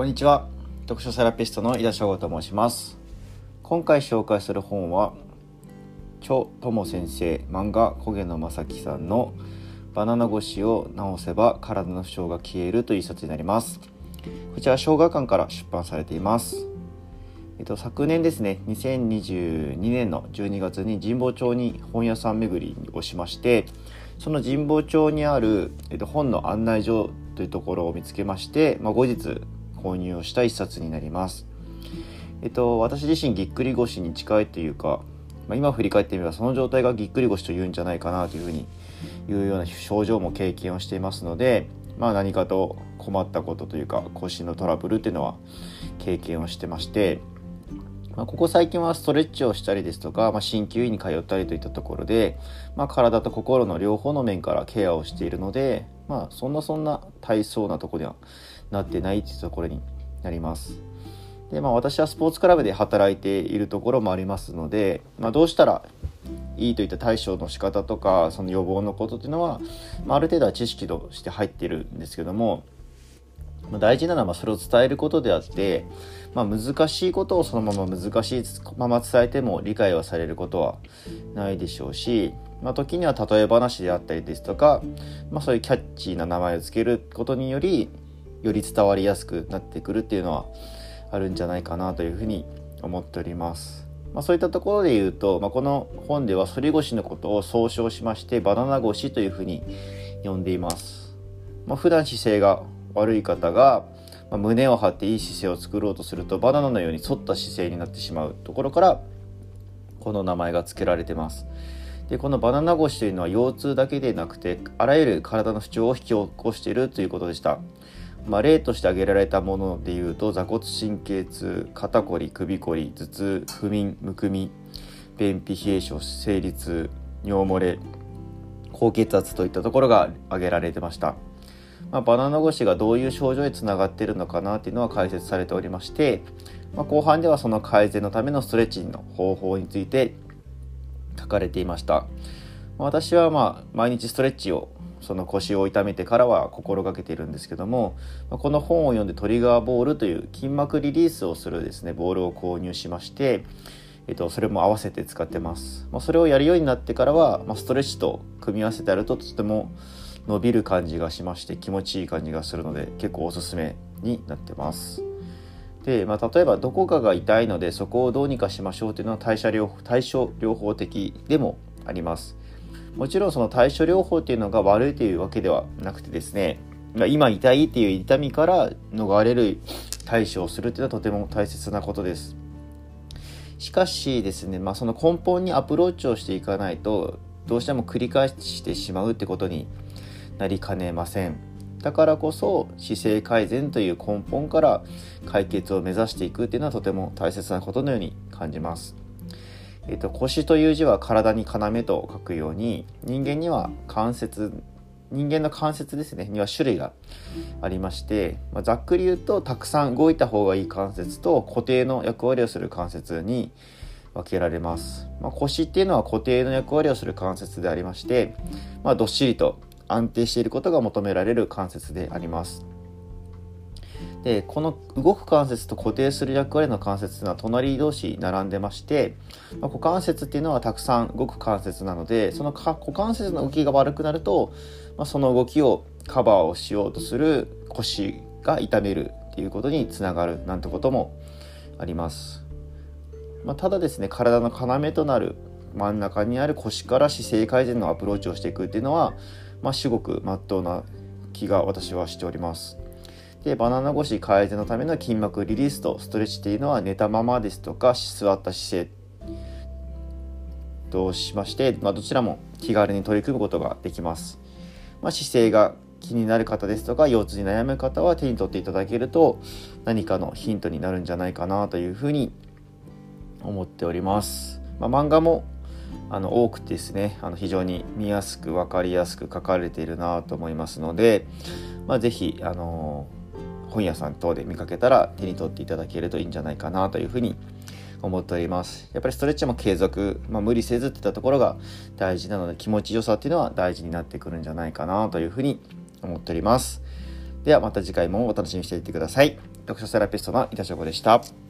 こんにちは。読書セラピストの井田翔吾と申します。今回紹介する本は張友先生漫画焦げ野正樹さんのバナナ越しを直せば体の不調が消えるという一冊になります。こちら小学館から出版されています。えっと、昨年ですね2022年の12月に神保町に本屋さん巡りをしましてその神保町にある、えっと、本の案内所というところを見つけまして、まあ、後日購入をした一冊になります。えっと、私自身ぎっくり腰に近いというか、まあ、今振り返ってみればその状態がぎっくり腰というんじゃないかなというふうにいうような症状も経験をしていますので、まあ、何かと困ったことというか腰のトラブルっていうのは経験をしてまして、まあ、ここ最近はストレッチをしたりですとか、まあ、鍼灸院に通ったりといったところで、まあ、体と心の両方の面からケアをしているので、まあ、そんなそんな体操なとこではなってないっていうところになります。でまあ、私はスポーツクラブで働いているところもありますので、まあ、どうしたらいいといった対処の仕方とかその予防のことっていうのは、まあ、ある程度は知識として入ってるんですけども、まあ、大事なのはそれを伝えることであって、まあ、難しいことをそのまま難しいまま伝えても理解はされることはないでしょうし、まあ、時には例え話であったりですとか、まあ、そういうキャッチーな名前を付けることによりより伝わりやすくなってくるっていうのはあるんじゃないかなというふうに思っております。まあ、そういったところで言うと、まあ、この本では反り腰のことを総称しましてバナナ腰というふうに呼んでいます。まあ、普段姿勢が悪い方が、まあ胸を張っていい姿勢を作ろうとするとバナナのように反った姿勢になってしまうところからこの名前が付けられてます。でこのバナナ腰というのは腰痛だけでなくてあらゆる体の不調を引き起こしているということでした。まあ、例として挙げられたものでいうと座骨神経痛肩こり首こり頭痛不眠むくみ便秘冷え症生理痛尿漏れ高血圧といったところが挙げられてました、まあ、バナナ腰がどういう症状につながっているのかなっていうのは解説されておりまして、まあ、後半ではその改善のためのストレッチの方法について書かれていました。私はまあ毎日ストレッチをその腰を痛めてからは心がけているんですけどもこの本を読んでトリガーボールという筋膜リリースをするですねボールを購入しまして、えっと、それも合わせて使ってます、まあ、それをやるようになってからは、まあ、ストレッチと組み合わせてやるととても伸びる感じがしまして気持ちいい感じがするので結構おすすめになってます。で、まあ、例えばどこかが痛いのでそこをどうにかしましょうというのは対処療法対処療法的でもあります。もちろんその対処療法っていうのが悪いというわけではなくてですね今痛いっていう痛みから逃れる対処をするっていうのはとても大切なことです。しかしですね、まあ、その根本にアプローチをしていかないとどうしても繰り返してしまうってことになりかねません。だからこそ姿勢改善という根本から解決を目指していくっていうのはとても大切なことのように感じます。えーと、腰という字は体に要と書くように人間には関節人間の関節ですね。には種類がありまして、まあ、ざっくり言うとたくさん動いた方がいい関節と固定の役割をする関節に分けられます、まあ、腰っていうのは固定の役割をする関節でありまして、まあ、どっしりと安定していることが求められる関節であります。でこの動く関節と固定する役割の関節というのは隣同士並んでまして、まあ、股関節っていうのはたくさん動く関節なのでその股関節の動きが悪くなると、まあ、その動きをカバーをしようとする腰が痛めるっていうことにつながるなんてこともあります、まあ、ただですね体の要となる真ん中にある腰から姿勢改善のアプローチをしていくっていうのは、まあ、至極まっとうな気が私はしております。でバナナ腰改善のための筋膜リリースとストレッチっていうのは寝たままですとか座った姿勢としまして、まあ、どちらも気軽に取り組むことができます、まあ、姿勢が気になる方ですとか腰痛に悩む方は手に取っていただけると何かのヒントになるんじゃないかなというふうに思っております、まあ、漫画もあの多くてですねあの非常に見やすく分かりやすく書かれているなと思いますので、まあ、是非あのー本屋さん等で見かけたら手に取っていただけるといいんじゃないかなというふうに思っております。やっぱりストレッチも継続、まあ、無理せずっていったところが大事なので気持ちよさっていうのは大事になってくるんじゃないかなというふうに思っております。ではまた次回もお楽しみにしていてください。読書セラピストの板翔子でした。